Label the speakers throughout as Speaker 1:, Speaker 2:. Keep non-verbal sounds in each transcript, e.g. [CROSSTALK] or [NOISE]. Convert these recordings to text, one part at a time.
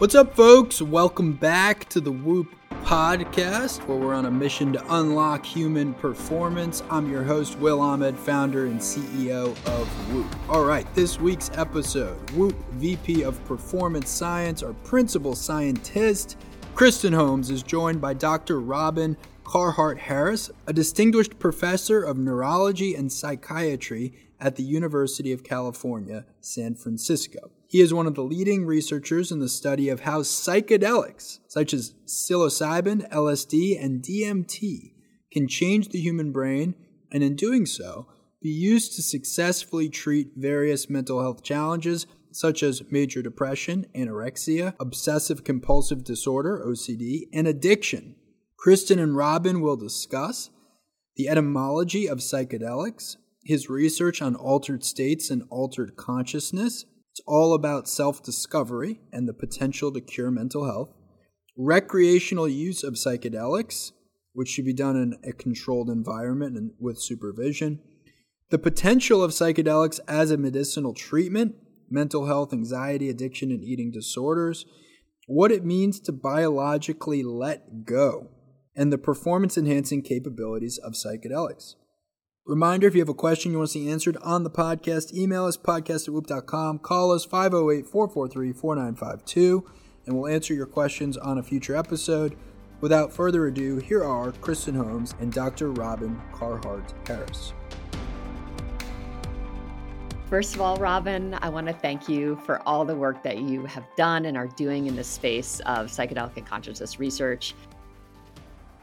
Speaker 1: What's up, folks? Welcome back to the Whoop podcast, where we're on a mission to unlock human performance. I'm your host, Will Ahmed, founder and CEO of Whoop. All right, this week's episode Whoop VP of Performance Science, our principal scientist, Kristen Holmes, is joined by Dr. Robin Carhart Harris, a distinguished professor of neurology and psychiatry at the University of California, San Francisco. He is one of the leading researchers in the study of how psychedelics, such as psilocybin, LSD, and DMT, can change the human brain and, in doing so, be used to successfully treat various mental health challenges such as major depression, anorexia, obsessive compulsive disorder, OCD, and addiction. Kristen and Robin will discuss the etymology of psychedelics, his research on altered states and altered consciousness, it's all about self discovery and the potential to cure mental health. Recreational use of psychedelics, which should be done in a controlled environment and with supervision. The potential of psychedelics as a medicinal treatment, mental health, anxiety, addiction, and eating disorders. What it means to biologically let go, and the performance enhancing capabilities of psychedelics. Reminder if you have a question you want to see answered on the podcast, email us podcast at whoop.com, call us 508 443 4952, and we'll answer your questions on a future episode. Without further ado, here are Kristen Holmes and Dr. Robin Carhart Harris.
Speaker 2: First of all, Robin, I want to thank you for all the work that you have done and are doing in the space of psychedelic and consciousness research.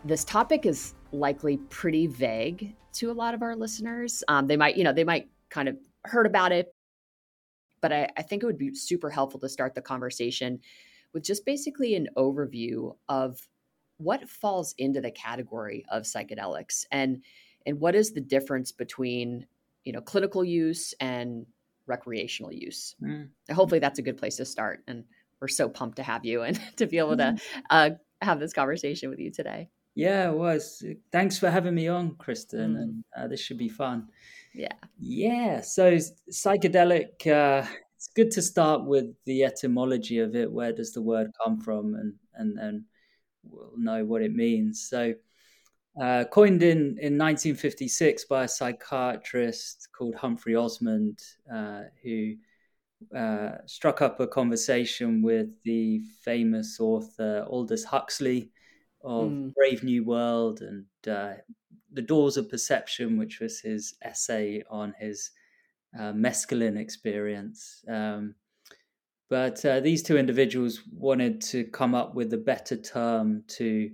Speaker 2: This topic is likely pretty vague to a lot of our listeners. Um, they might, you know, they might kind of heard about it, but I, I think it would be super helpful to start the conversation with just basically an overview of what falls into the category of psychedelics and and what is the difference between you know clinical use and recreational use mm. hopefully that's a good place to start and we're so pumped to have you and [LAUGHS] to be able to mm-hmm. uh, have this conversation with you today
Speaker 3: yeah, it was. Thanks for having me on, Kristen, mm. and uh, this should be fun.
Speaker 2: Yeah.
Speaker 3: Yeah. So psychedelic. Uh, it's good to start with the etymology of it. Where does the word come from, and and then we'll know what it means. So, uh, coined in in 1956 by a psychiatrist called Humphrey Osmond, uh, who uh, struck up a conversation with the famous author Aldous Huxley of mm. Brave New World and uh, The Doors of Perception, which was his essay on his uh, mescaline experience. Um, but uh, these two individuals wanted to come up with a better term to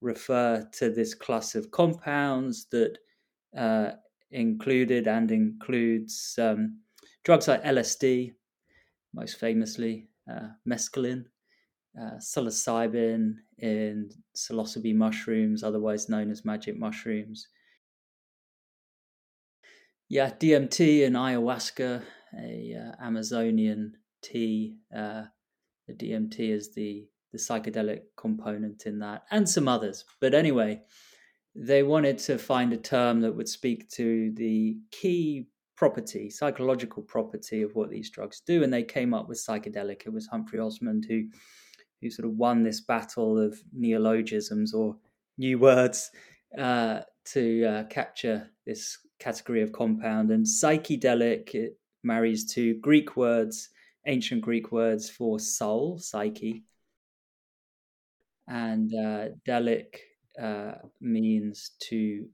Speaker 3: refer to this class of compounds that uh, included and includes um, drugs like LSD, most famously, uh, mescaline, uh, psilocybin in psilocybe mushrooms, otherwise known as magic mushrooms. Yeah, DMT and ayahuasca, a uh, Amazonian tea. Uh, the DMT is the the psychedelic component in that, and some others. But anyway, they wanted to find a term that would speak to the key property, psychological property of what these drugs do, and they came up with psychedelic. It was Humphrey Osmond who who sort of won this battle of neologisms or new words uh, to uh, capture this category of compound. And psychedelic it marries two Greek words, ancient Greek words for soul, psyche, and uh, delic uh, means to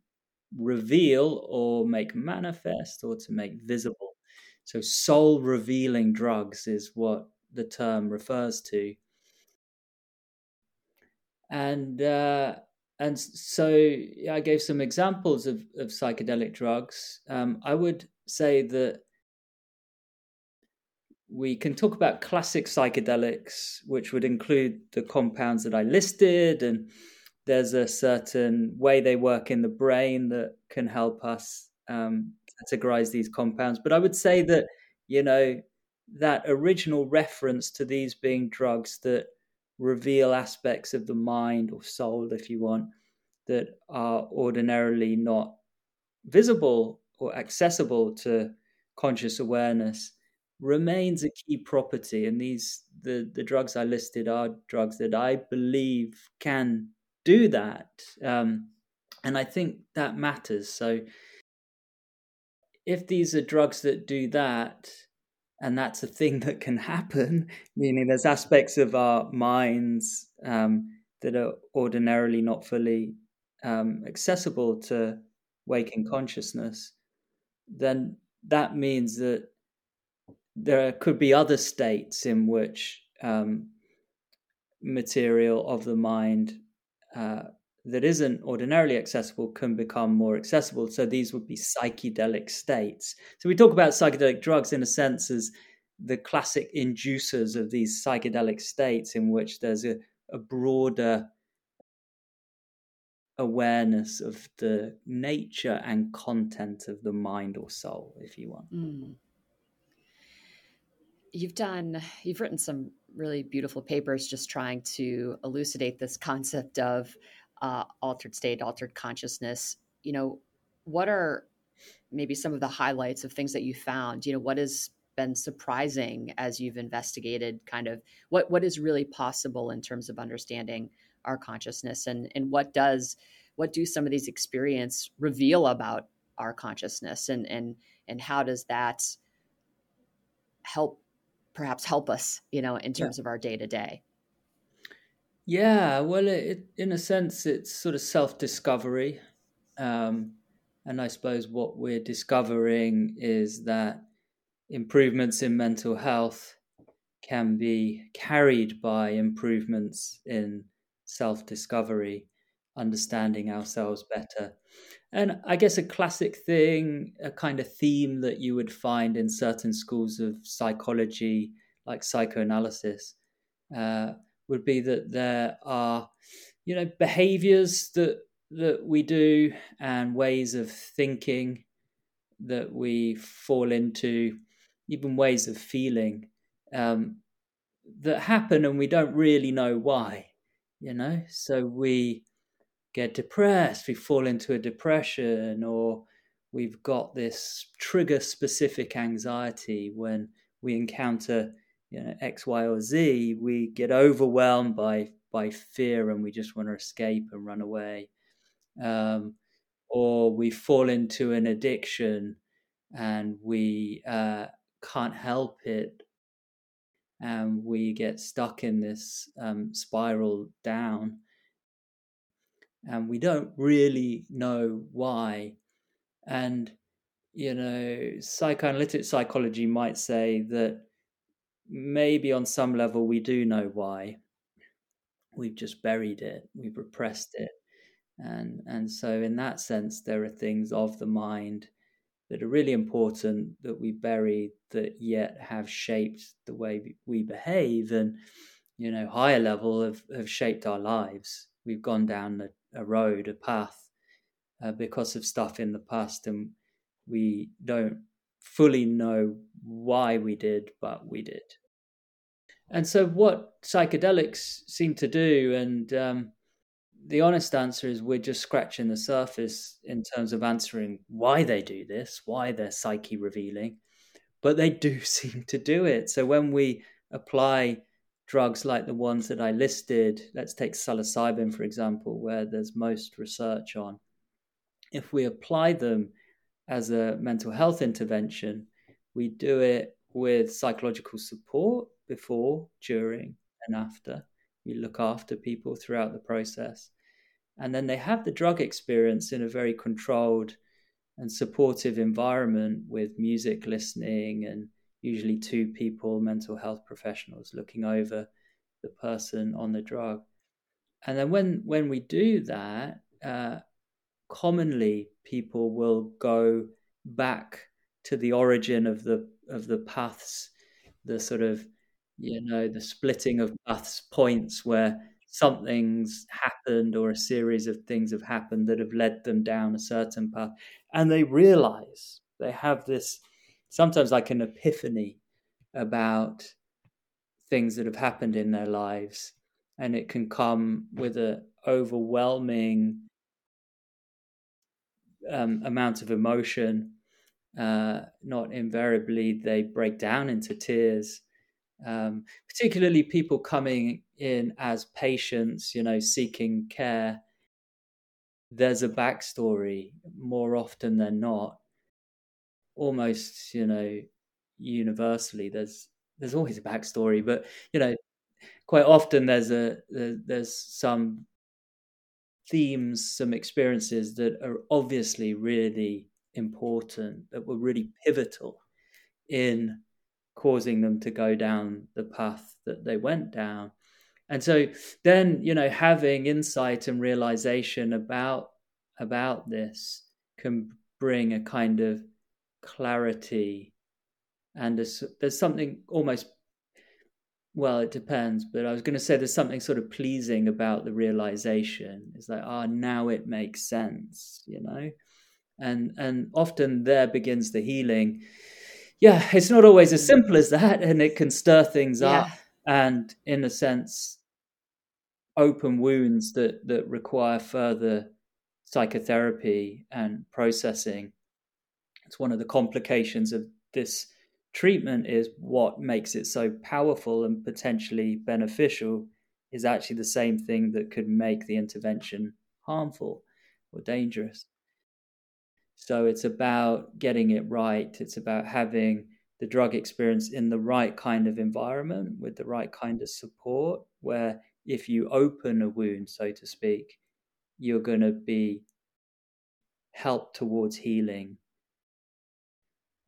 Speaker 3: reveal or make manifest or to make visible. So, soul revealing drugs is what the term refers to and uh, and so I gave some examples of, of psychedelic drugs. Um, I would say that we can talk about classic psychedelics, which would include the compounds that I listed, and there's a certain way they work in the brain that can help us um, categorize these compounds. But I would say that you know that original reference to these being drugs that reveal aspects of the mind or soul, if you want, that are ordinarily not visible or accessible to conscious awareness. remains a key property. And these the the drugs I listed are drugs that I believe can do that. Um, and I think that matters. So if these are drugs that do that, and that's a thing that can happen, meaning there's aspects of our minds um, that are ordinarily not fully um, accessible to waking consciousness, then that means that there could be other states in which um, material of the mind uh, that isn't ordinarily accessible can become more accessible. So these would be psychedelic states. So we talk about psychedelic drugs in a sense as the classic inducers of these psychedelic states in which there's a, a broader awareness of the nature and content of the mind or soul, if you want. Mm.
Speaker 2: You've done, you've written some really beautiful papers just trying to elucidate this concept of uh, altered state, altered consciousness. You know, what are maybe some of the highlights of things that you found? You know, what has been surprising as you've investigated kind of what what is really possible in terms of understanding our consciousness and and what does what do some of these experience reveal about our consciousness and and and how does that help perhaps help us you know in terms yeah. of our day to day
Speaker 3: yeah well it, it, in a sense it's sort of self-discovery. Um, and i suppose what we're discovering is that improvements in mental health can be carried by improvements in self-discovery understanding ourselves better. And I guess a classic thing, a kind of theme that you would find in certain schools of psychology, like psychoanalysis, uh, would be that there are, you know, behaviors that that we do and ways of thinking that we fall into, even ways of feeling um, that happen, and we don't really know why. You know, so we get depressed, we fall into a depression, or we've got this trigger specific anxiety when we encounter you know, X, Y, or Z, we get overwhelmed by by fear and we just want to escape and run away. Um, or we fall into an addiction and we uh, can't help it and we get stuck in this um, spiral down and we don't really know why. And, you know, psychoanalytic psychology might say that maybe on some level we do know why. We've just buried it, we've repressed it. And, and so, in that sense, there are things of the mind that are really important that we bury that yet have shaped the way we behave and you know higher level have, have shaped our lives we've gone down a, a road, a path, uh, because of stuff in the past, and we don't fully know why we did, but we did. And so, what psychedelics seem to do, and um, the honest answer is we're just scratching the surface in terms of answering why they do this, why they're psyche revealing, but they do [LAUGHS] seem to do it. So, when we apply drugs like the ones that I listed, let's take psilocybin, for example, where there's most research on, if we apply them as a mental health intervention, we do it with psychological support before, during, and after. We look after people throughout the process. And then they have the drug experience in a very controlled and supportive environment with music listening and usually two people, mental health professionals, looking over the person on the drug. And then when when we do that, uh, commonly people will go back to the origin of the of the paths, the sort of you mm. know the splitting of paths points where something's happened or a series of things have happened that have led them down a certain path. And they realize they have this sometimes like an epiphany about things that have happened in their lives. And it can come with an overwhelming um, amount of emotion uh, not invariably they break down into tears. Um, particularly people coming in as patients, you know, seeking care. There's a backstory more often than not. Almost, you know, universally, there's there's always a backstory, but you know, quite often there's a there's some themes, some experiences that are obviously really important, that were really pivotal in causing them to go down the path that they went down. And so then, you know, having insight and realization about about this can bring a kind of clarity and there's, there's something almost well it depends but i was going to say there's something sort of pleasing about the realization. It's like ah oh, now it makes sense you know? And and often there begins the healing. Yeah it's not always as simple as that and it can stir things yeah. up and in a sense open wounds that that require further psychotherapy and processing. It's one of the complications of this treatment is what makes it so powerful and potentially beneficial is actually the same thing that could make the intervention harmful or dangerous. So it's about getting it right. It's about having the drug experience in the right kind of environment with the right kind of support, where if you open a wound, so to speak, you're going to be helped towards healing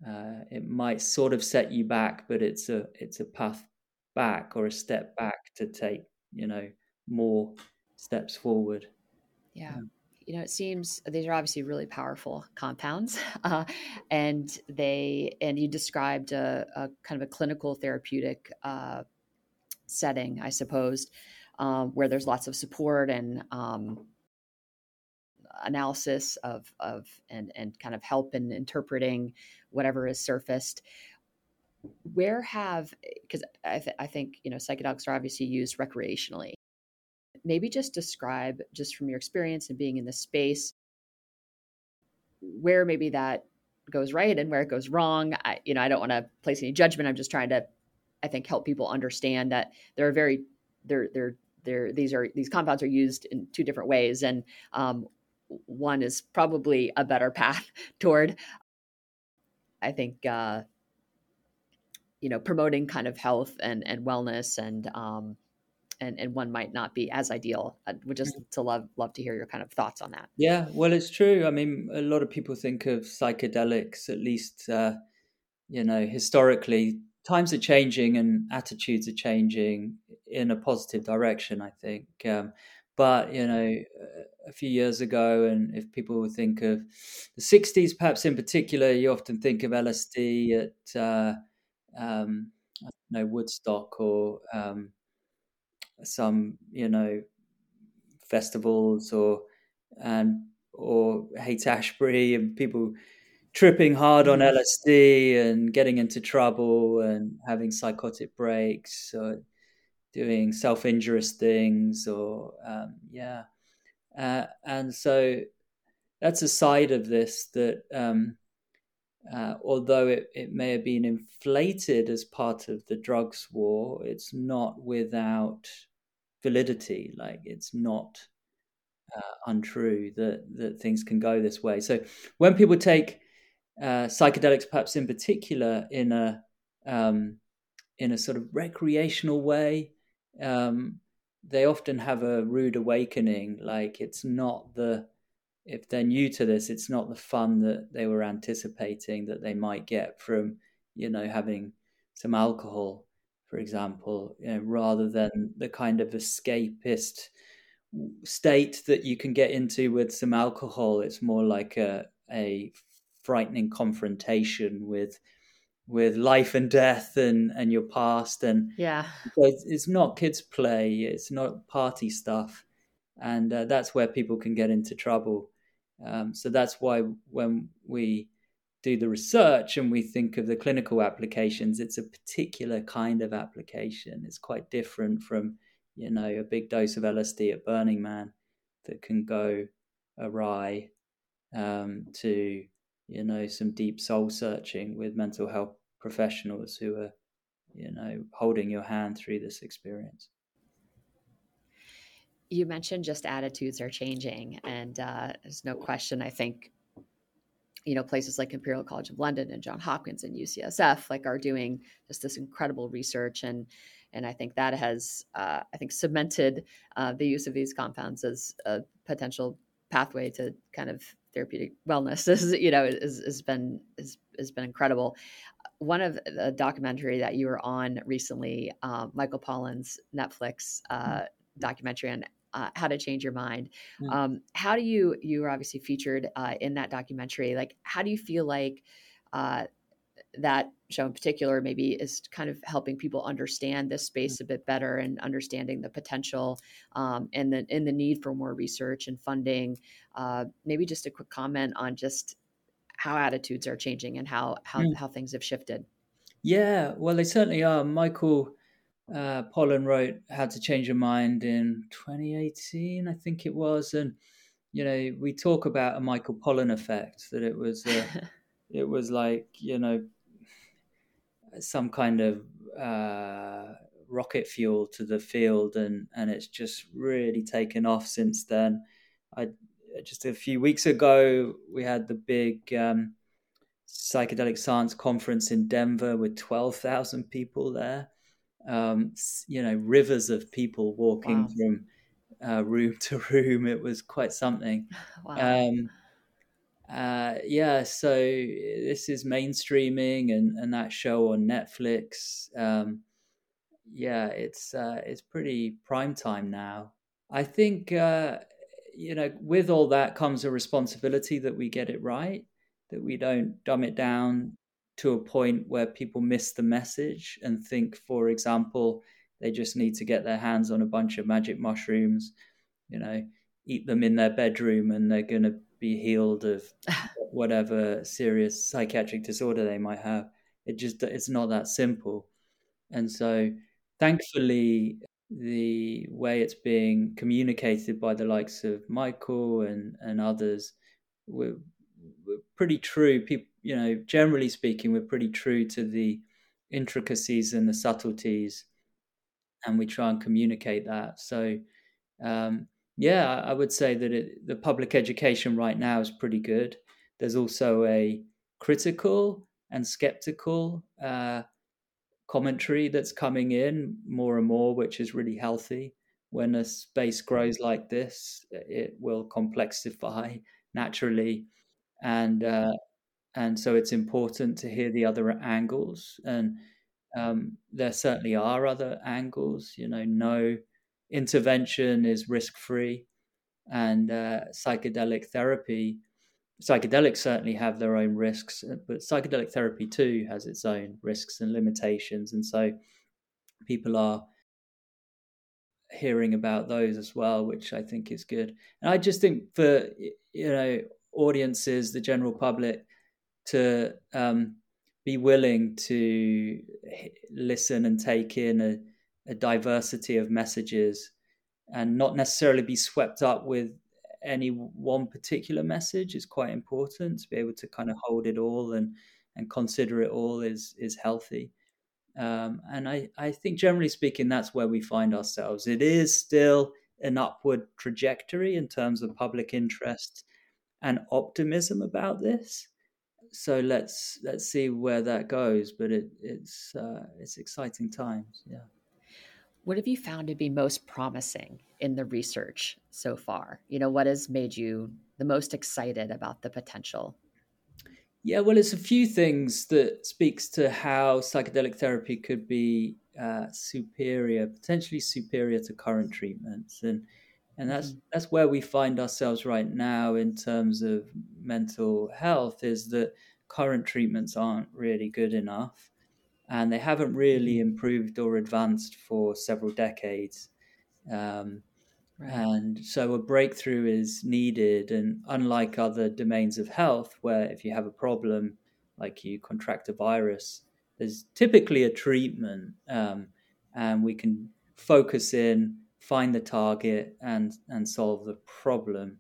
Speaker 3: uh, it might sort of set you back, but it's a it's a path back or a step back to take you know more steps forward.
Speaker 2: Yeah. yeah. You know, it seems these are obviously really powerful compounds, [LAUGHS] uh, and they and you described a, a, kind of a clinical therapeutic uh, setting, I suppose, um, where there's lots of support and um, analysis of of and and kind of help in interpreting whatever is surfaced. Where have because I, th- I think you know psychedelics are obviously used recreationally. Maybe just describe just from your experience and being in this space where maybe that goes right and where it goes wrong. I you know i don't want to place any judgment. I'm just trying to i think help people understand that there are very they're they're they're these are these compounds are used in two different ways. And um, one is probably a better path [LAUGHS] toward i think uh, you know promoting kind of health and and wellness and um and and one might not be as ideal. I would just mm. to love love to hear your kind of thoughts on that.
Speaker 3: Yeah well it's true. I mean a lot of people think of psychedelics at least uh you know historically times are changing and attitudes are changing in a positive direction i think. Um, but you know a few years ago and if people would think of the 60s perhaps in particular you often think of lsd at uh, um, I don't know woodstock or um, some you know festivals or and or Haight-Ashbury and people tripping hard on mm. lsd and getting into trouble and having psychotic breaks or doing self-injurious things or um, yeah. Uh, and so that's a side of this that um, uh, although it, it may have been inflated as part of the drugs war it's not without validity. Like it's not uh, untrue that that things can go this way. So when people take uh, psychedelics perhaps in particular in a um, in a sort of recreational way um, they often have a rude awakening. Like it's not the if they're new to this, it's not the fun that they were anticipating that they might get from you know having some alcohol, for example, you know, rather than the kind of escapist state that you can get into with some alcohol. It's more like a a frightening confrontation with with life and death and and your past. And
Speaker 2: yeah.
Speaker 3: it's, it's not kids play it's not party stuff. And uh, that's where people can get into trouble. Um, so that's why when we do the research and we think of the clinical applications it's a particular kind of application. It's quite different from you know a big dose of lsd at burning man that can go awry um, to you know, some deep soul searching with mental health professionals who are, you know, holding your hand through this experience.
Speaker 2: You mentioned just attitudes are changing, and uh, there's no question. I think you know places like imperial college of london and john hopkins and ucsf like are doing just this incredible research and and i think that has uh, i think cemented uh, the use of these compounds as a potential pathway to kind of therapeutic wellness [LAUGHS] is you know is, has been is, has been incredible. One of the documentary that you were on recently uh, michael pollan's netflix uh, documentary on uh, how to change your mind. Mm. um, how do you you were obviously featured uh, in that documentary. Like how do you feel like uh, that show in particular maybe is kind of helping people understand this mm. space a bit better and understanding the potential um, and the in the need for more research and funding uh, maybe just a quick comment on just how attitudes are changing and how how, mm. how things have shifted
Speaker 3: yeah well they certainly are michael uh, Pollan wrote How to Change Your Mind in 2018, I think it was, and you know we talk about a Michael Pollan effect that it was uh, [LAUGHS] it was like you know some kind of uh, rocket fuel to the field, and and it's just really taken off since then. I just a few weeks ago we had the big um, psychedelic science conference in Denver with twelve thousand people there um, you know, rivers of people walking wow. from uh, room [LAUGHS] to room. It was quite something. Wow. Um, uh, yeah, so this is mainstreaming, and, and that show on Netflix. Um, yeah, it's uh, it's pretty prime time now. I think uh, you know, with all that comes a responsibility that we get it right, that we don't dumb it down to a point where people miss the message and think, for example, they just need to get their hands on a bunch of magic mushrooms, you know, eat them in their bedroom and they're going to be healed of [LAUGHS] whatever serious psychiatric disorder they might have. It just, it's not that simple. And so, thankfully, the way it's being communicated by the likes of Michael and, and others, we're, we're pretty true. People, you know, generally speaking, we're pretty true to the intricacies and the subtleties, and we try and communicate that. So, um, yeah, I would say that it, the public education right now is pretty good. There's also a critical and skeptical uh, commentary that's coming in more and more, which is really healthy. When a space grows like this, it will complexify [LAUGHS] naturally, and uh, and so it's important to hear the other angles and um, there certainly are other angles you know no intervention is risk free and uh, psychedelic therapy psychedelics certainly have their own risks uh, but psychedelic therapy too has its own risks and limitations and so people are hearing about those as well which i think is good. And i just think for you know audiences the general public to um, be willing to listen and take in a, a, diversity of messages and not necessarily be swept up with any one particular message is quite important to be able to kind of hold it all and and consider it all is is healthy um, and I, I think generally speaking that's where we find ourselves it is still an upward trajectory in terms of public interest and optimism about this so let's let's see where that goes. But it, it's uh, it's exciting times. Yeah.
Speaker 2: What have you found to be most promising in the research so far? You know, what has made you the most excited about the potential?
Speaker 3: Yeah, well, it's a few things that speaks to how psychedelic therapy could be uh, superior, potentially superior to current treatments, and and that's mm-hmm. that's where we find ourselves right now in terms of mental health is that current treatments aren't really good enough and they haven't really improved or advanced for several decades um, right. and so a breakthrough is needed and unlike other domains of health where if you have a problem like you contract a virus there's typically a treatment um, and we can focus in find the target and and solve the problem.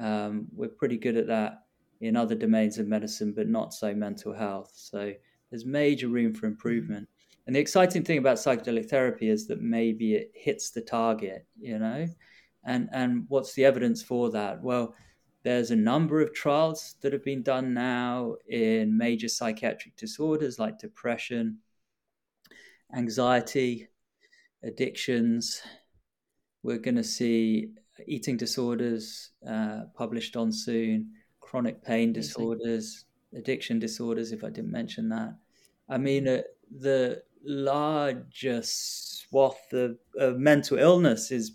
Speaker 3: Um, we're pretty good at that in other domains of medicine, but not so mental health. So there's major room for improvement. And the exciting thing about psychedelic therapy is that maybe it hits the target, you know? And and what's the evidence for that? Well, there's a number of trials that have been done now in major psychiatric disorders like depression, anxiety, addictions. We're going to see eating disorders uh, published on soon, chronic pain disorders, addiction disorders, if I didn't mention that. I mean, uh, the largest swath of, of mental illness is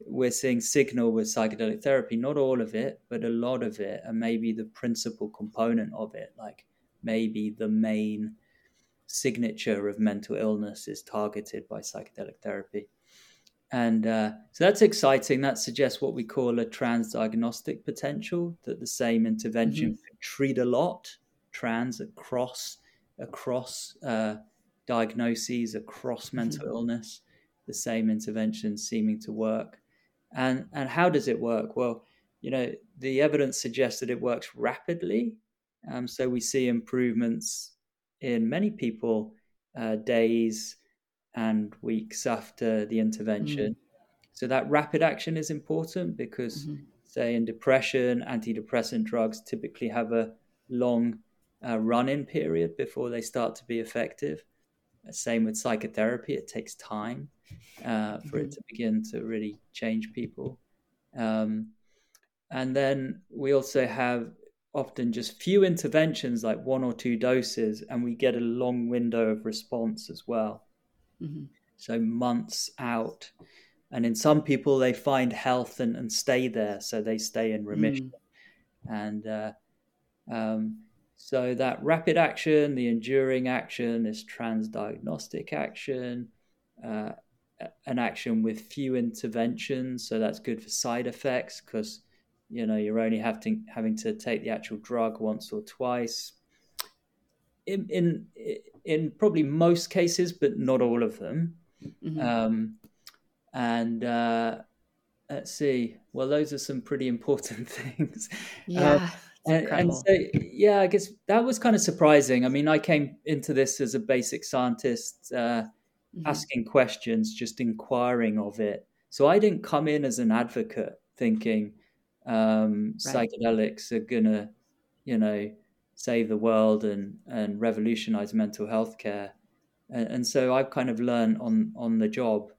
Speaker 3: we're seeing signal with psychedelic therapy, not all of it, but a lot of it, and maybe the principal component of it, like maybe the main signature of mental illness is targeted by psychedelic therapy. And uh, so that's exciting. That suggests what we call a transdiagnostic potential that the same intervention mm-hmm. can treat a lot, trans across across uh, diagnoses, across mental mm-hmm. illness, the same intervention seeming to work. And and how does it work? Well, you know, the evidence suggests that it works rapidly. Um, so we see improvements in many people uh, days and weeks after the intervention. Mm. So that rapid action is important because, mm-hmm. say, in depression, antidepressant drugs typically have a long uh, run-in period before they start to be effective. Same with psychotherapy; it takes time uh, for mm-hmm. it to begin to really change people. Um, and then we also have often just few interventions, like one or two doses, and we get a long window of response as well. Mm-hmm. So months out. And in some people, they find health and, and stay there. So they stay in remission. Mm. And uh, um, so that rapid action, the enduring action, this transdiagnostic action, uh, an action with few interventions. So that's good for side effects because you know you're only having having to take the actual drug once or twice. In in in probably most cases, but not all of them. Mm-hmm. Um, and uh, let's see. Well, those are some pretty important [LAUGHS] things.
Speaker 2: Yeah. Uh,
Speaker 3: and, and, so, yeah, I guess that was kind of surprising. I mean, I came into this as a basic scientist, uh, mm-hmm. asking questions, just inquiring of it. So I didn't come in as an advocate thinking um, right. psychedelics are gonna, you know, save the world and and revolutionize mental health care. And, and so I've kind of learned on on the job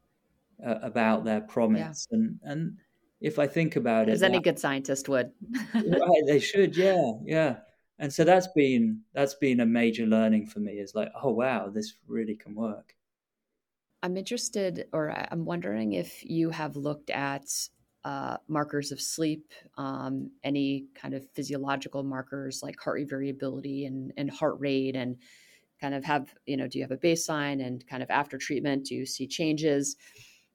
Speaker 3: uh, about their promise yeah. and and if I think about it,
Speaker 2: as any good scientist would. [LAUGHS]
Speaker 3: right, they should, yeah, yeah. And so that's been that's been a major learning for me. Is like, oh wow, this really can work.
Speaker 2: I'm interested, or I'm wondering if you have looked at uh, markers of sleep, um, any kind of physiological markers like heart rate variability and, and heart rate, and kind of have, you know, do you have a baseline and kind of after treatment, do you see changes?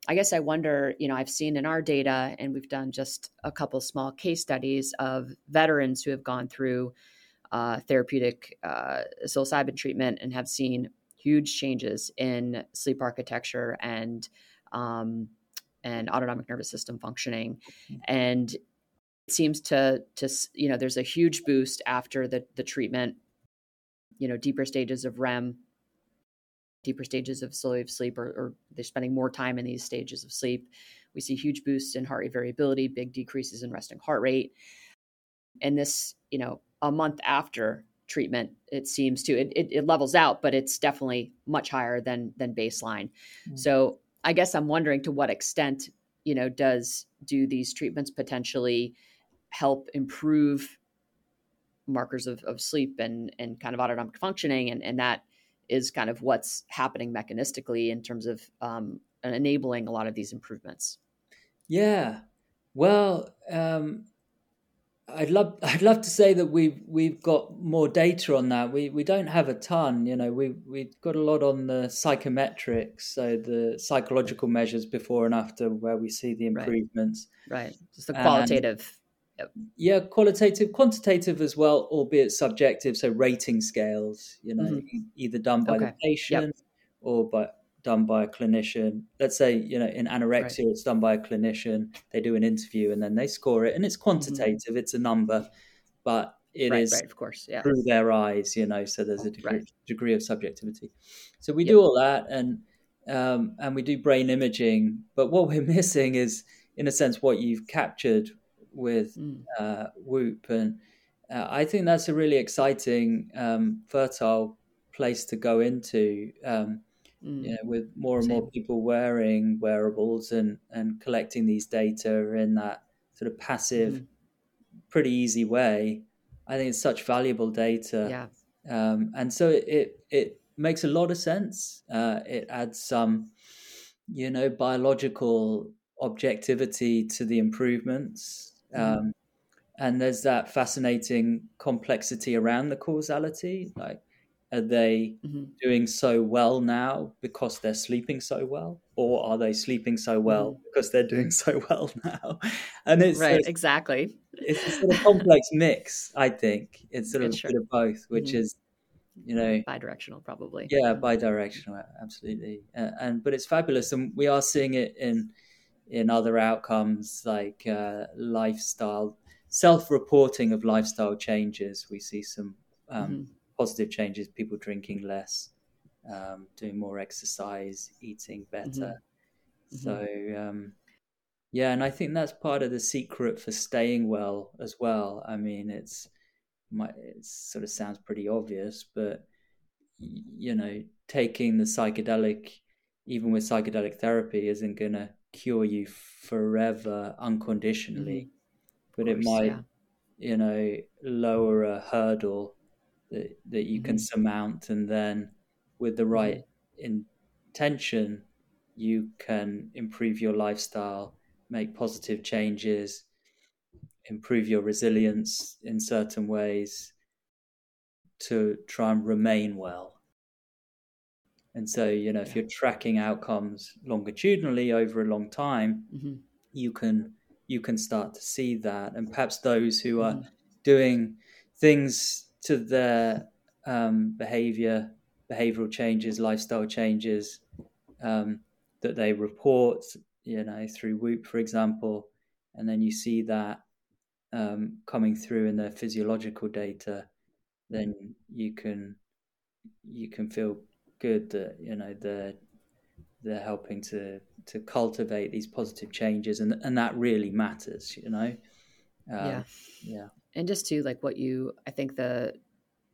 Speaker 2: I guess I wonder, you know, I've seen in our data, and we've done just a couple small case studies of veterans who have gone through uh, therapeutic uh, psilocybin treatment and have seen huge changes in sleep architecture and um, and autonomic nervous system functioning mm-hmm. and it seems to to you know there's a huge boost after the the treatment you know deeper stages of rem deeper stages of sleep or, or they're spending more time in these stages of sleep. We see huge boosts in heart rate variability big decreases in resting heart rate. And this you know a month after treatment it seems to it, it, it levels out but it's definitely much higher than than baseline. Mm-hmm. so I guess I'm wondering to what extent, you know, does do these treatments potentially help improve markers of, of sleep and and kind of autonomic functioning and, and that is kind of what's happening mechanistically in terms of um, enabling a lot of these improvements.
Speaker 3: Yeah. Well, um, I'd love [LAUGHS] I'd love to say that we've we've got more data on that. We we don't have a ton, you know. We we've got a lot on the psychometrics, so the psychological measures before and after, where we see the improvements.
Speaker 2: Right, right. just the qualitative.
Speaker 3: Yeah, qualitative, quantitative as well, albeit subjective. So rating scales, you know, mm-hmm. either done by okay. the patient yep. or by done by a clinician. Let's say, you know, in anorexia, right. it's done by a clinician. They do an interview and then they score it, and it's mm-hmm. quantitative, mm-hmm. it's a number. But it
Speaker 2: right,
Speaker 3: is
Speaker 2: right, of course, yeah,
Speaker 3: through their eyes, you know. So there's a degree, degree of subjectivity. So we
Speaker 2: Yep.
Speaker 3: do all that, and um, and we do brain imaging. But what we're [LAUGHS] missing is, in a sense, what you've captured with
Speaker 2: Mm,
Speaker 3: uh, Whoop, and uh, I think that's a really exciting, um, fertile place to go into. Um,
Speaker 2: mm,
Speaker 3: you know, with more and more people wearing wearables and and collecting these data in that sort of passive,
Speaker 2: Mhm.
Speaker 3: pretty easy way. I think it's such valuable data,
Speaker 2: yeah,
Speaker 3: um, and so it it makes a lot of sense. Uh, it adds some, you know, biological objectivity to the improvements.
Speaker 2: Mhm.
Speaker 3: Um, and there's that fascinating complexity around the causality. Like, are they
Speaker 2: Mhm.
Speaker 3: doing so well now because they're sleeping so well, or are they sleeping so well because they're doing [LAUGHS] so well now? And it's
Speaker 2: right,
Speaker 3: it's,
Speaker 2: exactly.
Speaker 3: it's a sort of complex mix. I think it's sort of
Speaker 2: sure.
Speaker 3: bit of both, which
Speaker 2: Mhm.
Speaker 3: is you know
Speaker 2: Bidirectional, probably.
Speaker 3: yeah bi-directional absolutely uh, and but it's fabulous and we are seeing it in in other outcomes like uh, lifestyle self-reporting of lifestyle changes we see some um,
Speaker 2: Mhm.
Speaker 3: positive changes people drinking less um, doing more exercise eating better
Speaker 2: Mhm.
Speaker 3: so um, yeah and i think that's part of the secret for staying well as well i mean it's my it sort of sounds pretty obvious but you know taking the psychedelic even with psychedelic therapy isn't going to cure you forever unconditionally but it might
Speaker 2: yeah.
Speaker 3: you know lower a hurdle that, that you can
Speaker 2: Mhm.
Speaker 3: surmount and then with the right intention you can improve your lifestyle make positive changes improve your resilience in certain ways to try and remain well and so you know if
Speaker 2: Yeah.
Speaker 3: you're tracking outcomes longitudinally over a long time
Speaker 2: Mhm.
Speaker 3: you can you can start to see that and perhaps those who are
Speaker 2: Mhm.
Speaker 3: doing things to their um, behavior behavioral changes lifestyle changes um, that they report you know through whoop for example and then you see that um, coming through in their physiological data then you can you can feel good that you know they're they're helping to to cultivate these positive changes and and that really matters you know? Um,
Speaker 2: yeah.
Speaker 3: yeah.
Speaker 2: And just to like what you i think the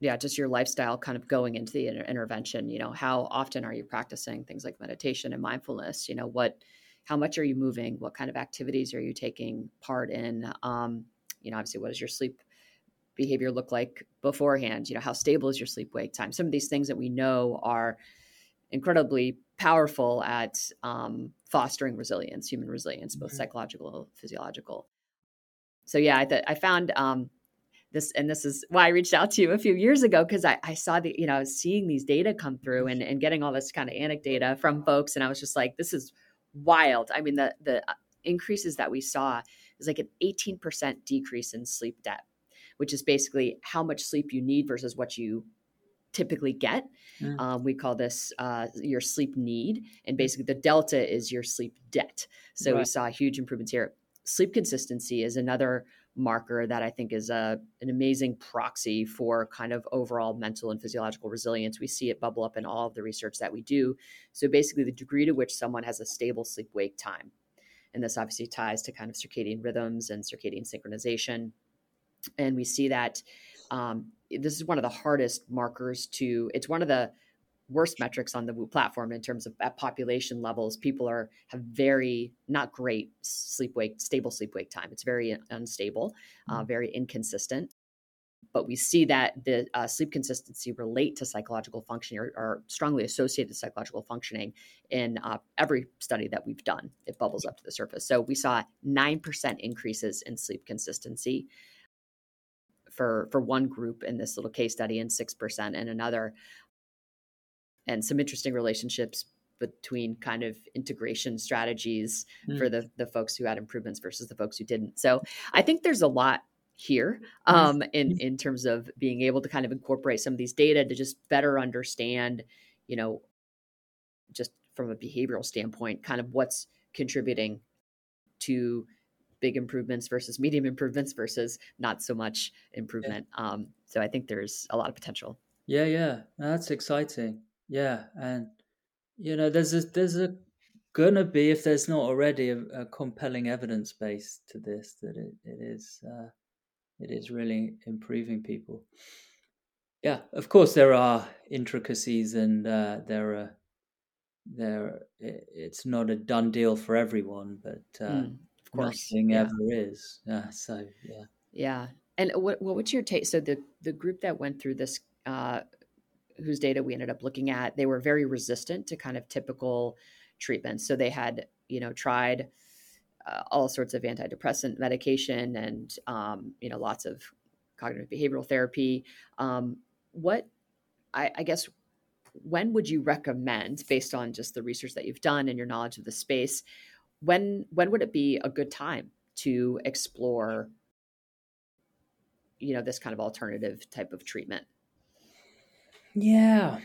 Speaker 2: yeah just your lifestyle kind of going into the inter- intervention you know how often are you practicing things like meditation and mindfulness? You know what how much are you moving? What kind of activities are you taking part in? Um you know obviously what does your sleep behavior look like beforehand you know how stable is your sleep wake time? Some of these things that we know are incredibly powerful at um, fostering resilience human resilience both
Speaker 3: Mhm.
Speaker 2: psychological physiological. So yeah i, th- I found um, this and this is why i reached out to you a few years ago because I, I saw the you know i was seeing these data come through and, and getting all this kind of anecdata from folks and i was just like this is wild. I mean the the uh, increases that we saw is like an 18% decrease in sleep debt which is basically how much sleep you need versus what you typically get
Speaker 3: Mm.
Speaker 2: um, we call this uh, your sleep need and basically the delta is your sleep debt so we saw huge improvements here sleep consistency is another marker that I think is a, an amazing proxy for kind of overall mental and physiological resilience. We see it bubble up in all of the research that we do. So basically, the degree to which someone has a stable sleep wake time. And this obviously ties to kind of circadian rhythms and circadian synchronization. And we see that um, this is one of the hardest markers to, it's one of the worst metrics on the Whoop platform in terms of at population levels. People are have very not great sleep wake, stable sleep wake time. It's very unstable, uh, very inconsistent. But we see that the uh, sleep consistency relate to psychological functioning or, or strongly associated with psychological functioning in uh, every study that we've done. It bubbles up to the surface. So we saw nine percent increases in sleep consistency for for one group in this little case study, and six percent in another and some interesting relationships between kind of integration strategies
Speaker 3: Mm.
Speaker 2: for the the folks who had improvements versus the folks who didn't. So I think there's a lot here
Speaker 3: Mm.
Speaker 2: um, in in terms of being able to kind of incorporate some of these data to just better understand, you know, just from a behavioral standpoint, kind of what's contributing to big improvements versus medium improvements versus not so much improvement. Yeah. Um, so I think there's a lot of potential.
Speaker 3: Yeah, yeah, that's exciting. Yeah, and you know, there's a there's a gonna be if there's not already a, a compelling evidence base to this that it it is uh, it is really improving people. Yeah, of course there are intricacies and uh, there are there it's not a done deal for everyone, but uh, mm, of course, nothing yeah. ever is. Yeah, so yeah,
Speaker 2: yeah. And what what what's your take? So the the group that went through this, uh, whose data we ended up looking at, they were very resistant to kind of typical treatments. So they had you know tried uh, all sorts of antidepressant medication and um, you know lots of cognitive behavioral therapy. Um, what I, I guess when would you recommend, based on just the research that you've done and your knowledge of the space, when when would it be a good time to explore, you know, this kind of alternative type of treatment?
Speaker 3: Yeah.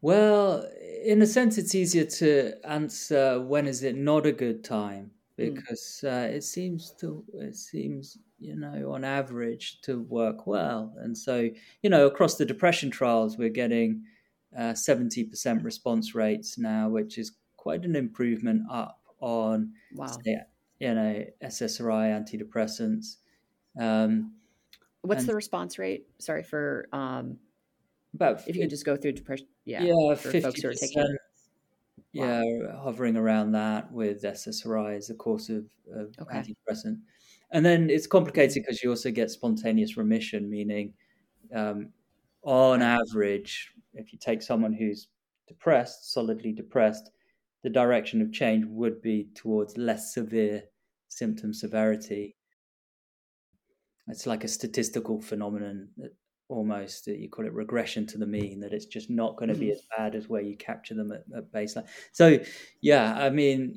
Speaker 3: Well, in a sense, it's easier to answer when is it not a good time hmm. because mm. uh, it seems to it seems you know, on average to work well. And so, you know, across the depression trials, we're getting uh, 70% response rates now, which is quite an improvement up on, wow. say, you know, SSRI antidepressants. Um,
Speaker 2: What's the response rate? Sorry for um,
Speaker 3: about
Speaker 2: if you could just go through depression. Yeah,
Speaker 3: yeah, for 50%, folks who are taking. Yeah, wow. hovering around that with SSRI as a course of, of okay. antidepressant. And then it's complicated because you also get spontaneous remission, meaning um, on average, if you take someone who's depressed, solidly depressed, the direction of change would be towards less severe symptom severity. It's like a statistical phenomenon that almost that you call it regression to the mean that it's just not going to be mm-hmm. as bad as where you capture them at, at baseline so yeah i mean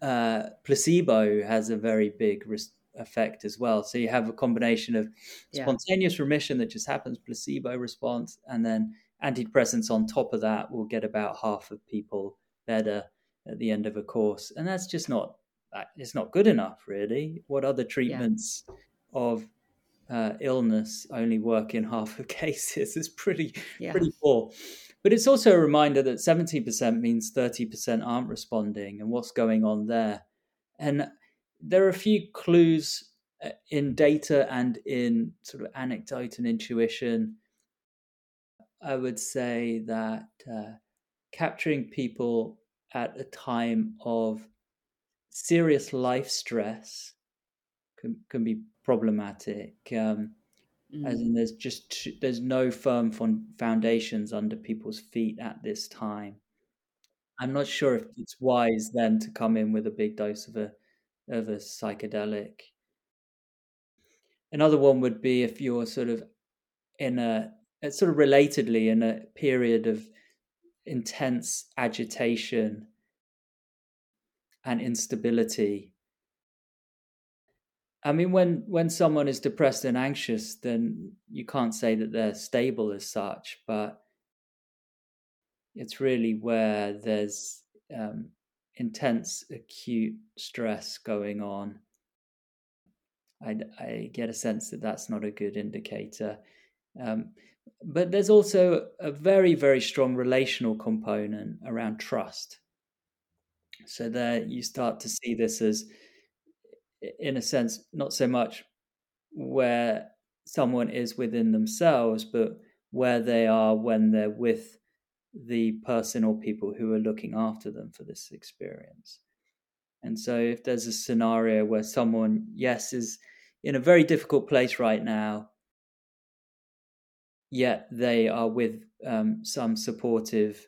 Speaker 3: uh, placebo has a very big risk effect as well. So you have a combination of spontaneous yeah. remission that just happens, placebo response, and then antidepressants on top of that will get about half of people better at the end of a course, and that's just not it's not good enough, really. What other treatments yeah. of uh, illness only work in [LAUGHS] half of cases? is pretty yeah. pretty poor. But it's also a reminder that 70% means 30% aren't responding, and what's going on there. And there are a few clues uh, in data and in sort of anecdote and intuition. I would say that uh, capturing people at a time of serious life stress can, can be problematic. Um, mm. As in, there's just there's no firm foundations under people's feet at this time. I'm not sure if it's wise then to come in with a big dose of a of a psychedelic. Another one would be if you're sort of in a sort of relatedly in a period of intense agitation and instability. I mean, when when someone is depressed and anxious, then you can't say that they're stable as such, but it's really where there's um, intense acute stress going on I, I, get a sense that that's not a good indicator um, but there's also a very very strong relational component around trust so there you start to see this as in a sense not so much where someone is within themselves but where they are when they're with the person or people who are looking after them for this experience. And so, if there's a scenario where someone, yes, is in a very difficult place right now, yet they are with um, some supportive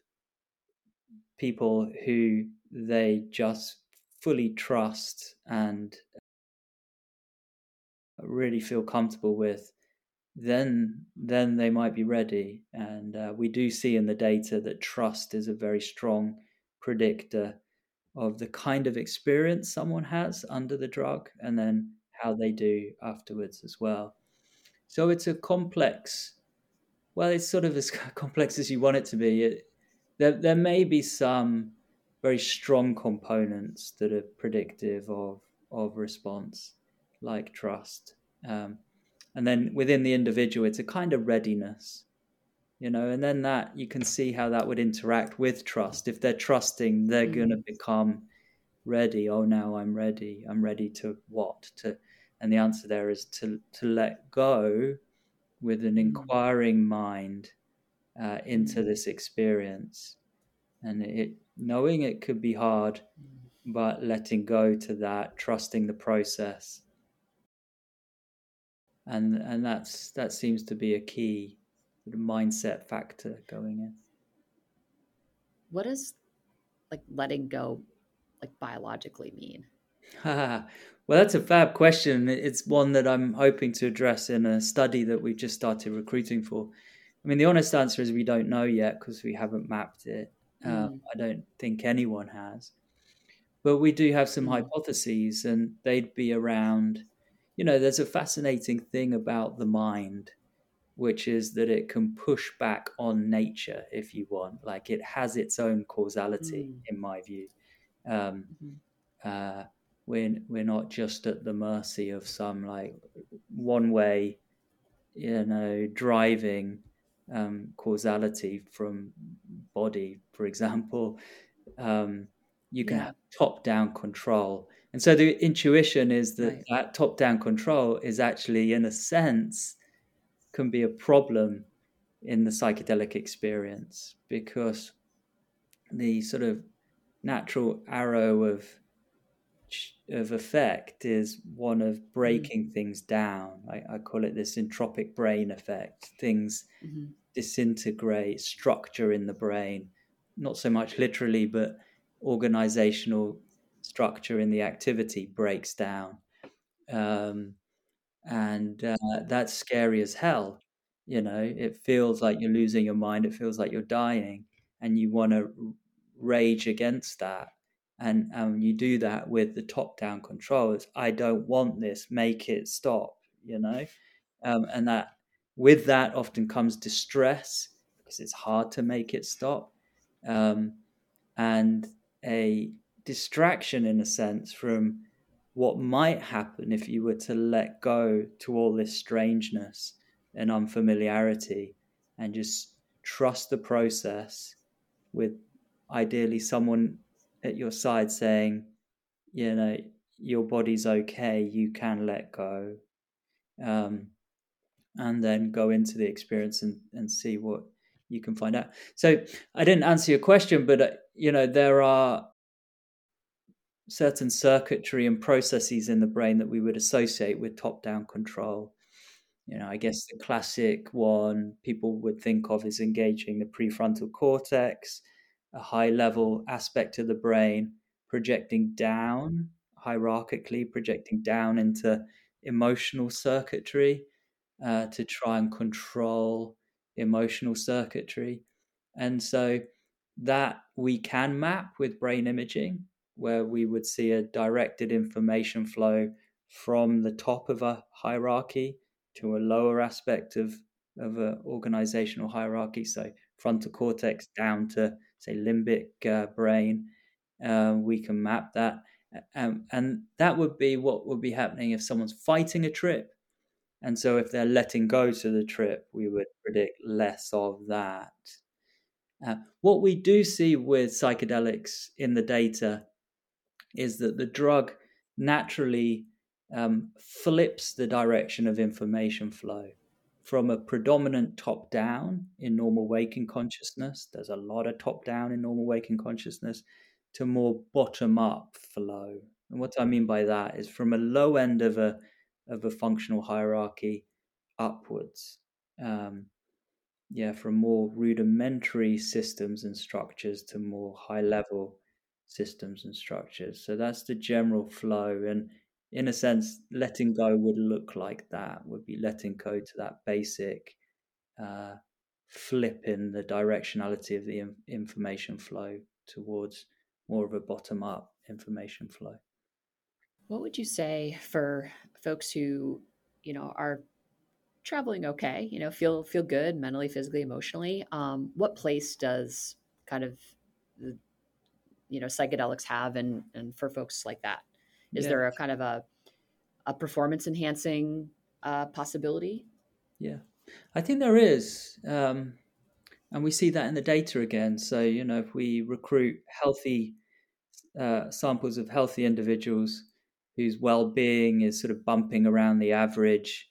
Speaker 3: people who they just fully trust and really feel comfortable with, then then they might be ready. And uh, we do see in the data that trust is a very strong predictor of the kind of experience someone has under the drug, and then how they do afterwards as well. So it's a complex. Well, it's sort of as [LAUGHS] complex as you want it to be. It, there, there may be some very strong components that are predictive of of response, like trust. Um, and then within the individual, it's a kind of readiness, you know. And then that you can see how that would interact with trust. If they're trusting, they're mm-hmm. going to become ready. Oh, now I'm ready. I'm ready to what to, and the answer there is to to let go with an mm. inquiring mind uh, into mm. this experience, and it knowing it could be hard, mm. but letting go to that, trusting the process, and and that's that seems to be a key mindset factor going in.
Speaker 2: What does like letting go, like biologically mean? [LAUGHS]
Speaker 3: Well, that's a fab question. It's one that I'm hoping to address in a study that we've just started recruiting for. I mean, the honest answer is we don't know yet because we haven't mapped it. Mm. Um, I don't think anyone has. But we do have some mm. hypotheses, and they'd be around. You know, there's a fascinating thing about the mind, which is that it can push back on nature if you want. Like it has its own causality, mm. in my view. Um, mm-hmm. uh, we're we're not just at the mercy of some like one way, you know, driving um, causality from body, for example. Um, you can yeah. have top down control. And so the intuition is that right. that top down control is actually, in a sense, can be a problem in the psychedelic experience because the sort of natural arrow of of effect is one of mm. breaking mm. things down. I, I, call it this entropic brain effect. Things mm-hmm. disintegrate, structure in the brain, not so much literally, but organizational structure in the activity breaks down. Um, and uh, that's scary as hell. You know, it feels like you're losing your mind, it feels like you're dying, and you want to rage against that and um, you do that with the top down controls i don't want this make it stop you know? Um, and that with that often comes distress because it's hard to make it stop um, and a distraction in a sense from what might happen if you were to let go to all this strangeness and unfamiliarity and just trust the process with ideally someone at your side saying, you know, your body's okay, you can let go. Um, and then go into the experience and, and see what you can find out. So I didn't answer your question, but uh, you know there are certain circuitry and processes in the brain that we would associate with top-down control. You know, I guess the classic one people would think of is engaging the prefrontal cortex, a high level aspect of the brain projecting down hierarchically, projecting down into emotional circuitry uh, to try and control emotional circuitry. And so that we can map with brain imaging, where we would see a directed information flow from the top of a hierarchy to a lower aspect of, of an organizational hierarchy. So frontal cortex down to say limbic uh, brain. Uh, we can map that, um, and that would be what would be happening if someone's fighting a trip. And so, if they're letting go to the trip, we would predict less of that. Uh, what we do see with psychedelics in the data is that the drug naturally um, flips the direction of information flow from a predominant top down in normal waking consciousness, there's a lot of top down in normal waking consciousness, to more bottom up flow. And what I mean by that is from a low end of a of a functional hierarchy upwards. Um, yeah, from more rudimentary systems and structures to more high level systems and structures. So that's the general flow. And in a sense, letting go would look like that, would be letting go to that basic uh, flip in the directionality of the information flow towards more of a bottom up information flow.
Speaker 2: What would you say for folks who, you know, are traveling okay, you know, feel feel good mentally, physically, emotionally? Um, what place does kind of the you know psychedelics have and and for folks like that is
Speaker 3: Yeah.
Speaker 2: there a kind of a a performance enhancing uh, possibility
Speaker 3: Yeah, I think there is, um, and we see that in the data again. So you know, if we recruit healthy uh, samples of healthy individuals whose well-being is sort of bumping around the average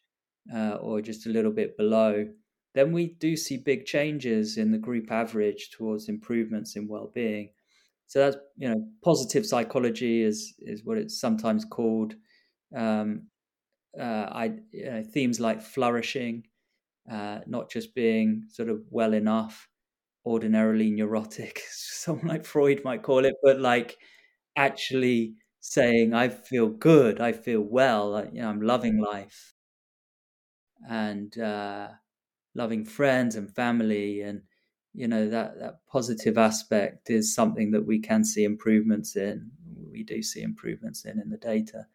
Speaker 3: uh, or just a little bit below, then we do see big changes in the group average towards improvements in well-being. So that's you know, positive psychology is is what it's sometimes called. Um, uh, I you know, themes like flourishing, uh, not just being sort of well enough, ordinarily neurotic, [LAUGHS] someone like Freud might call it, but like actually saying, "I feel good, I feel well, you know, I'm loving life, and uh, loving friends and family, and you know that that positive aspect is something that we can see improvements in. We do see improvements in in the data."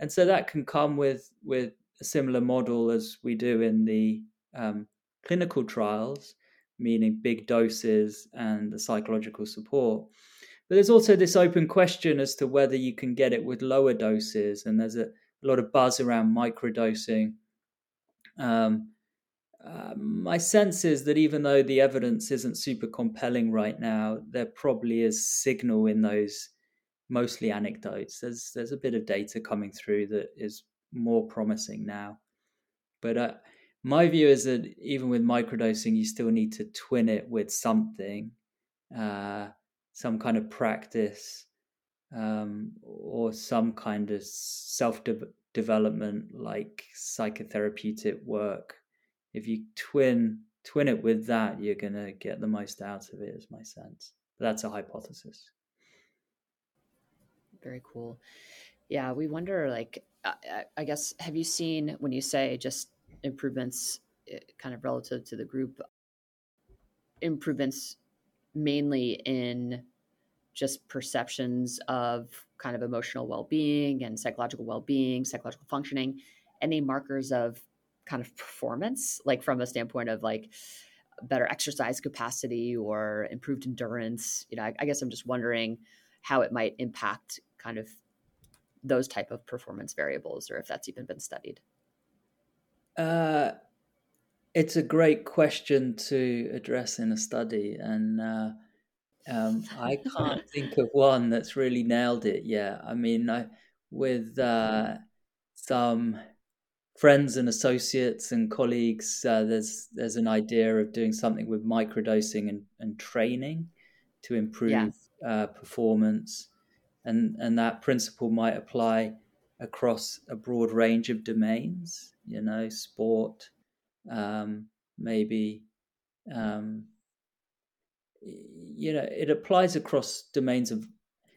Speaker 3: and so that can come with with a similar model as we do in the um, clinical trials, meaning big doses and the psychological support. But there's also this open question as to whether you can get it with lower doses, and there's a, a lot of buzz around microdosing. Um, uh, my sense is that even though the evidence isn't super compelling right now, there probably is signal in those mostly anecdotes. There's there's a bit of data coming through that is more promising now. But uh, my view is that even with microdosing, you still need to twin it with something, uh, some kind of practice, um, or some kind of self development, like psychotherapeutic work. If you twin twin it with that, you're gonna get the most out of it. Is my sense. But that's a hypothesis
Speaker 2: very cool yeah we wonder like uh, i guess have you seen when you say just improvements eh, kind of relative to the group improvements mainly in just perceptions of kind of emotional well-being and psychological well-being psychological functioning any markers of kind of performance like from a standpoint of like better exercise capacity or improved endurance you know I, I guess i'm just wondering how it might impact kind of those type of performance variables or if that's even been studied.
Speaker 3: Uh, it's a great question to address in a study and uh, um, i can't [LAUGHS] think of one that's really nailed it yet. I mean I, with uh, some friends and associates and colleagues uh, there's there's an idea of doing something with microdosing and, and training to improve yes. Uh, performance and and that principle might apply across a broad range of domains you know sport um, maybe um, you know it applies across domains of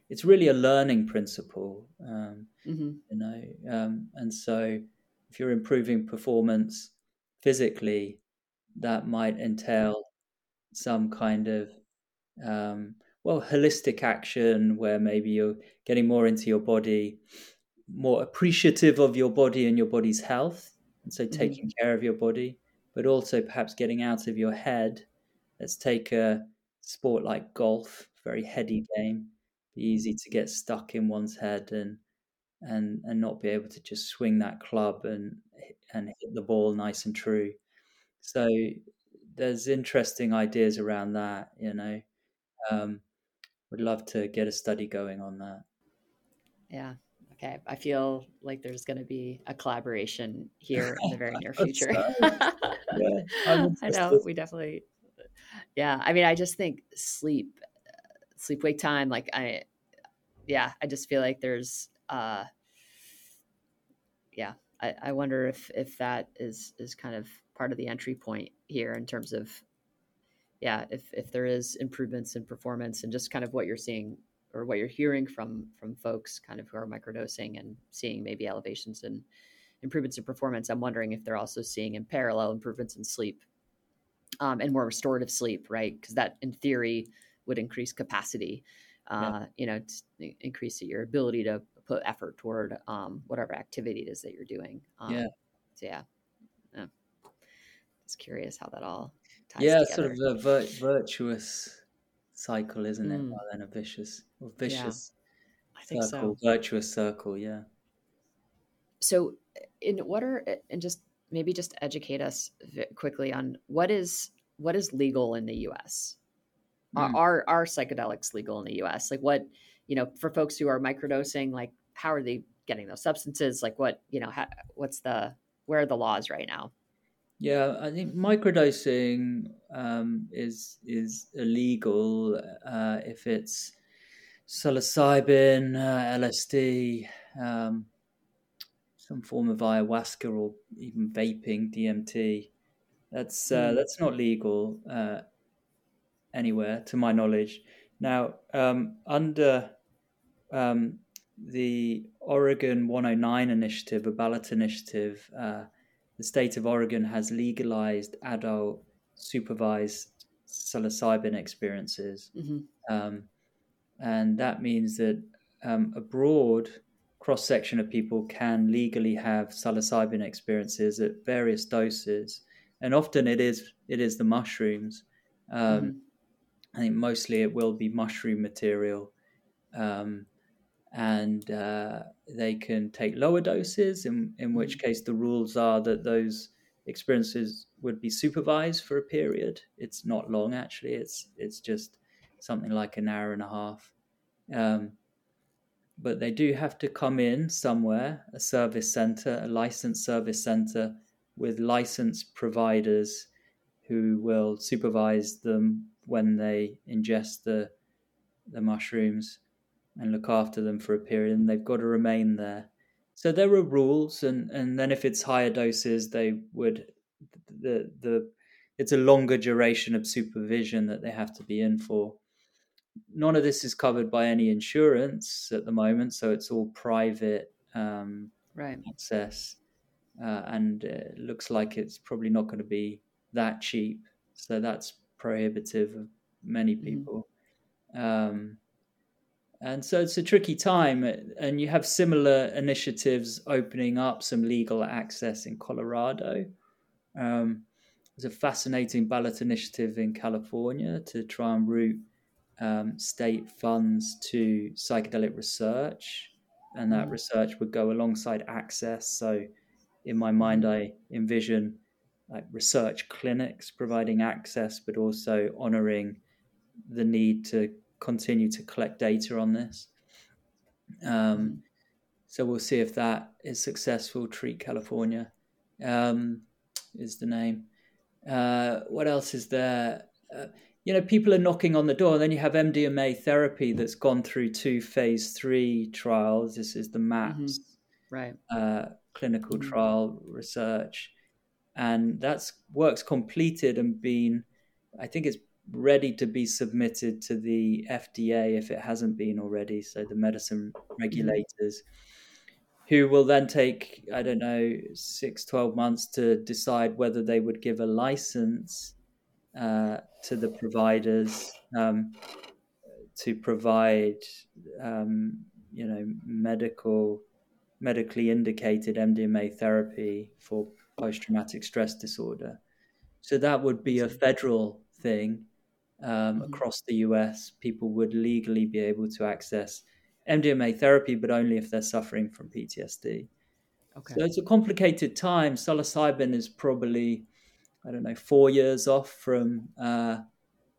Speaker 3: it's really a learning principle um, mm-hmm. you know um, and so if you're improving performance physically that might entail some kind of um, well holistic action where maybe you're getting more into your body more appreciative of your body and your body's health and so mm-hmm. taking mm-hmm. care of your body but also perhaps getting out of your head let's take a sport like golf very heady game be easy to get stuck in one's head and and and not be able to just swing that club and and hit the ball nice and true so there's interesting ideas around that you know um, would love to get a study going on that.
Speaker 2: Yeah. Okay. I feel like there's going to be a collaboration here in the very [LAUGHS] near future. yeah, [LAUGHS] I know. We definitely. Yeah. I mean, I just think sleep, sleep wake time. Like I, yeah, I just feel like there's, uh, yeah, I, I wonder if if that is is kind of part of the entry point here in terms of yeah, if if there is improvements in performance and just kind of what you're seeing or what you're hearing from from folks kind of who are microdosing and seeing maybe elevations and improvements in performance, I'm wondering if they're also seeing in parallel improvements in sleep um, and more restorative sleep, right? Because that, in theory, would increase capacity. Uh, yeah. You know, increase your ability to put effort toward um, whatever activity it is that you're doing. Um,
Speaker 3: yeah.
Speaker 2: So yeah, yeah. Just curious how that all
Speaker 3: yeah
Speaker 2: together.
Speaker 3: sort of a vir- virtuous cycle, isn't it? Rather than a vicious or vicious
Speaker 2: I think
Speaker 3: circle,
Speaker 2: so.
Speaker 3: virtuous circle. Yeah.
Speaker 2: So, in what are and just maybe just educate us quickly on what is what is legal in the U.S. Are,
Speaker 3: Mm.
Speaker 2: are are psychedelics legal in the U.S.? Like what you know for folks who are microdosing, like how are they getting those substances? Like what you know, how, what's the where are the laws right now?
Speaker 3: Yeah, I think microdosing um, is is illegal uh, if it's psilocybin, uh, LSD, um, some form of ayahuasca, or even vaping, DMT. That's uh,
Speaker 2: Mm.
Speaker 3: that's not legal uh, anywhere, to my knowledge. Now, um, under um, the Oregon 109 initiative, a ballot initiative, uh, the state of Oregon has legalized adult supervised psilocybin experiences.
Speaker 2: hmm
Speaker 3: Um, and that means that um, a broad cross section of people can legally have psilocybin experiences at various doses. And often it is it is the mushrooms. Um,
Speaker 2: Mhm.
Speaker 3: I think mostly it will be mushroom material. Um, and uh, they can take lower doses, in, in which case the rules are that those experiences would be supervised for a period. It's not long, actually. It's it's just something like an hour and a half. Um, but they do have to come in somewhere, a service center, a licensed service center with licensed providers who will supervise them when they ingest the the mushrooms and look after them for a period and they've got to remain there so there are rules and and then if it's higher doses they would the the it's a longer duration of supervision that they have to be in for none of this is covered by any insurance at the moment so it's all private um,
Speaker 2: Right.
Speaker 3: access uh, and it looks like it's probably not going to be that cheap so that's prohibitive of many
Speaker 2: Mhm.
Speaker 3: people um, and so it's a tricky time and you have similar initiatives opening up some legal access in colorado um, there's a fascinating ballot initiative in california to try and route um, state funds to psychedelic research and that
Speaker 2: Mm.
Speaker 3: research would go alongside access so in my mind i envision like research clinics providing access but also honoring the need to continue to collect data on this. Um, so we'll see if that is successful. Treat california um, is the name. Uh, what else is there? Uh, you know people are knocking on the door then you have mdma therapy that's gone through two phase three trials. This is the maps
Speaker 2: Right.
Speaker 3: uh, clinical
Speaker 2: Mhm.
Speaker 3: trial research, and that's work's completed and been, I think it's ready to be submitted to the FDA if it hasn't been already. So the medicine regulators, who will then take I don't know six, 12 months to decide whether they would give a license uh, to the providers um, to provide um, you know medical medically indicated MDMA therapy for post traumatic stress disorder. So that would be a federal thing um,
Speaker 2: Mhm.
Speaker 3: across the US. People would legally be able to access MDMA therapy, but only if they're suffering from PTSD.
Speaker 2: Okay.
Speaker 3: So it's a complicated time. Psilocybin is probably, I don't know, four years off from uh,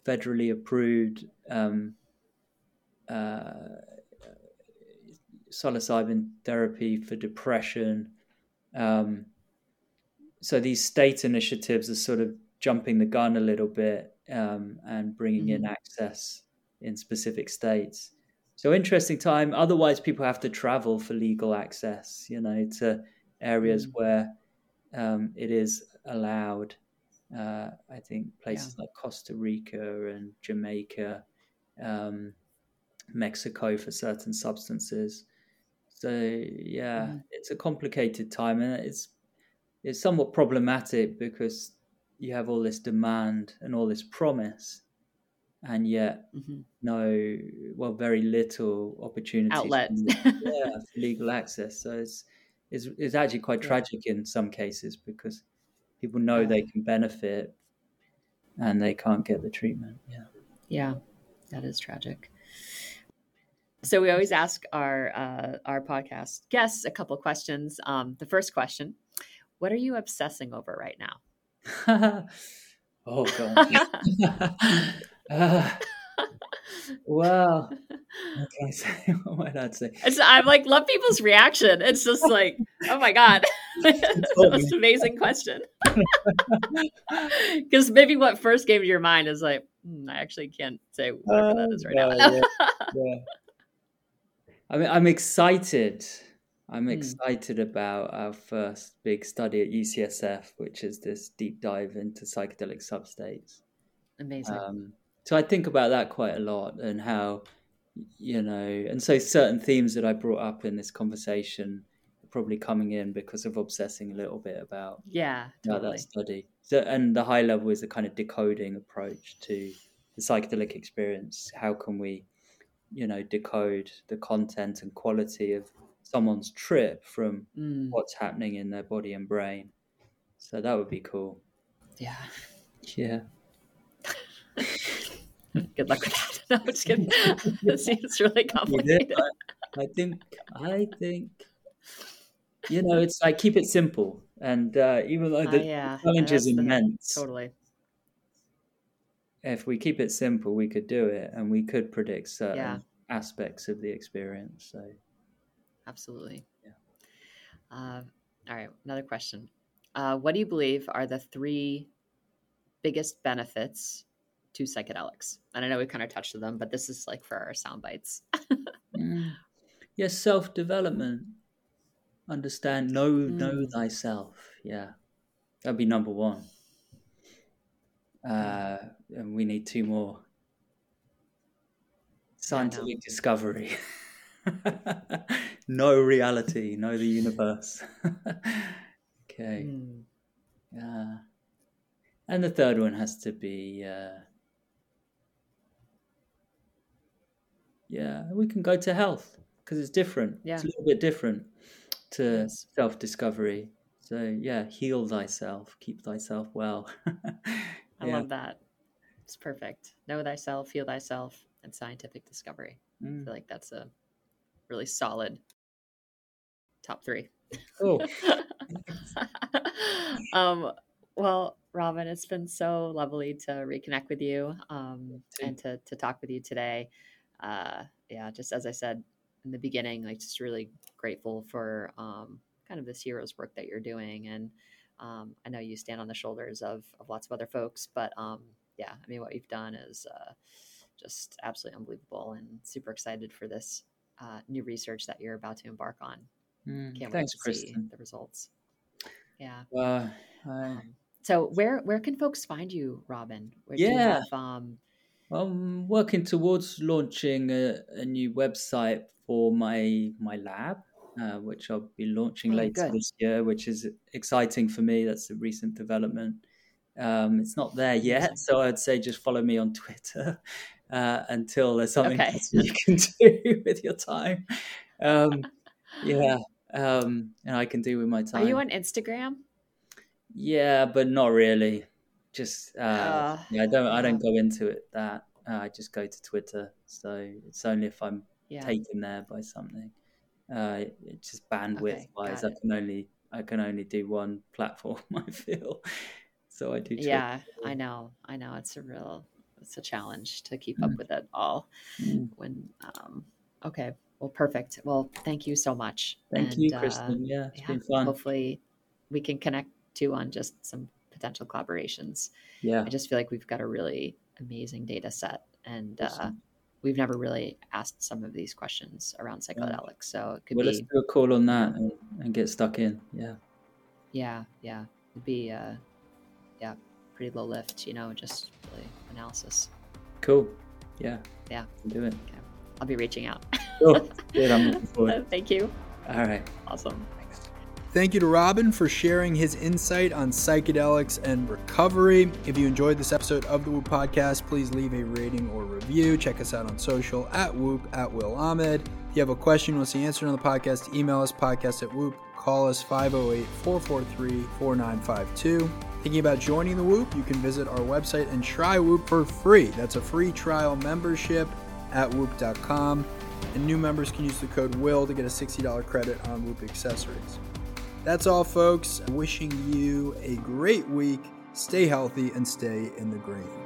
Speaker 3: federally approved um, uh, psilocybin therapy for depression. Um, so these state initiatives are sort of jumping the gun a little bit um, and bringing in access in specific states. So interesting time. Otherwise, people have to travel for legal access. You know, to areas
Speaker 2: Mm.
Speaker 3: where um, it is allowed. Uh, I think places like Costa Rica and Jamaica, um, Mexico for certain substances. So yeah,
Speaker 2: Mhm.
Speaker 3: it's a complicated time, and it's it's somewhat problematic because you have all this demand and all this promise, and yet
Speaker 2: hmm
Speaker 3: no, well, very little opportunity
Speaker 2: Outlets.
Speaker 3: for, yeah, [LAUGHS] legal access. So it's it's, it's actually quite
Speaker 2: Yeah.
Speaker 3: tragic in some cases because people know
Speaker 2: Yeah.
Speaker 3: they can benefit and they can't get the treatment. Yeah.
Speaker 2: Yeah. that is tragic. So we always ask our uh, our podcast guests a couple questions. Um, the first question: What are you obsessing over right now? [LAUGHS]
Speaker 3: oh god. [LAUGHS] uh, well, what can I say? What might I say?
Speaker 2: It's, I'm like love people's reaction. It's just like, oh my god, [LAUGHS] most amazing question. Because maybe what first came to your mind is like, hmm, I actually can't say whatever uh, that is right uh, now. yeah, yeah.
Speaker 3: I mean, I'm excited. I'm hmm. excited about our first big study at UCSF, which is this deep dive into psychedelic substates.
Speaker 2: Amazing. Um,
Speaker 3: so I think about that quite a lot and how, you know, and so certain themes that I brought up in this conversation are probably coming in because of obsessing a little bit about
Speaker 2: yeah
Speaker 3: totally. about that study. So, and the high level is a kind of decoding approach to the psychedelic experience. How can we you know decode the content and quality of someone's trip from mm. what's happening in their body and brain so that would be cool
Speaker 2: yeah
Speaker 3: yeah [LAUGHS]
Speaker 2: good luck with that [LAUGHS] no, I'm just kidding. [LAUGHS] it seems really complicated
Speaker 3: I, I, think i think you know it's like keep it simple and uh, even though the uh, yeah. challenge is immense
Speaker 2: totally
Speaker 3: if we keep it simple, we could do it, and we could predict certain yeah. aspects of the experience. So,
Speaker 2: absolutely. Yeah. Uh, all right. Another question. Uh, what do you believe are the three biggest benefits to psychedelics? And I know we kind of touched on them, but this is like for our sound bites.
Speaker 3: mm. Yes, self development. Understand, know, mm. know thyself. Yeah, that'd be number one. Uh, and we need two more. Scientific discovery. [LAUGHS] [LAUGHS] no reality, know the universe. [LAUGHS] okay. Mm. Uh, and the third one has to be uh, yeah, we can go to health because it's different. Yeah. It's a little bit different to yes. self discovery. So, yeah, heal thyself, keep thyself well. [LAUGHS]
Speaker 2: I yeah. love that. It's perfect. Know thyself, feel thyself, and scientific discovery. Mm. I feel like that's a really solid top three.
Speaker 3: Oh. [LAUGHS]
Speaker 2: um, well, Robin, it's been so lovely to reconnect with you um, and to, to talk with you today. Uh, yeah, just as I said in the beginning, like just really grateful for um, kind of this hero's work that you're doing and um, I know you stand on the shoulders of, of lots of other folks, but um, yeah, I mean, what you've done is uh, just absolutely unbelievable and super excited for this uh, new research that you're about to embark on.
Speaker 3: Mm, Can't thanks, wait to Kristen.
Speaker 2: see the results. Yeah. Uh, um, so where where can folks find you, Robin? Where
Speaker 3: yeah. Have, um... I'm working towards launching a, a new website for my my lab uh, which I'll be launching oh, later good. this year, which is exciting for me. That's a recent development. Um, it's not there yet, so I'd say just follow me on [LAUGHS] Twitter uh, until there's something okay. you can [LAUGHS] do with your time. Um, yeah, um, and I can do with my time.
Speaker 2: Are you on Instagram?
Speaker 3: Yeah, but not really. Just uh, uh, yeah, I don't I don't go into it that. Uh, I just go to Twitter, so it's only if I'm yeah. taken there by something. Uh, it's just bandwidth okay, wise, I can only I can only do one platform. [LAUGHS] I feel so. I do.
Speaker 2: Yeah, I know. I know. It's a real. It's a challenge to keep mm. up with it all. Mm. When um, okay, well, perfect. Well, thank you so much.
Speaker 3: Thank and, you, Kristen. Uh, yeah, it's yeah, been fun.
Speaker 2: Hopefully, we can connect too on just some potential collaborations.
Speaker 3: Yeah,
Speaker 2: I just feel like we've got a really amazing data set, and uh, awesome. uh, we've never really asked some of these questions around psychedelics. So it could
Speaker 3: well,
Speaker 2: be.
Speaker 3: Let's do a call on that and, and get stuck in. Yeah.
Speaker 2: Yeah, yeah, it'd be uh, yeah, pretty low lift. You know, just really analysis.
Speaker 3: Cool. Yeah.
Speaker 2: Yeah.
Speaker 3: Do it.
Speaker 2: Okay. I'll be reaching out.
Speaker 3: Cool. [LAUGHS] Good. I'm looking forward. [LAUGHS]
Speaker 2: Thank you.
Speaker 3: All right.
Speaker 2: Awesome. Thanks.
Speaker 1: Thank you to Robin for sharing his insight on psychedelics and recovery. If you enjoyed this episode of the Whoop Podcast, please leave a rating or review. Check us out on social at Whoop at Will Ahmed. If you have a question you want to see answered on the podcast, email us podcast at Whoop. Call us 508 443 4952. Thinking about joining the Whoop, you can visit our website and try Whoop for free. That's a free trial membership at whoop.com. And new members can use the code WILL to get a $60 credit on Whoop accessories. That's all, folks. Wishing you a great week. Stay healthy and stay in the green.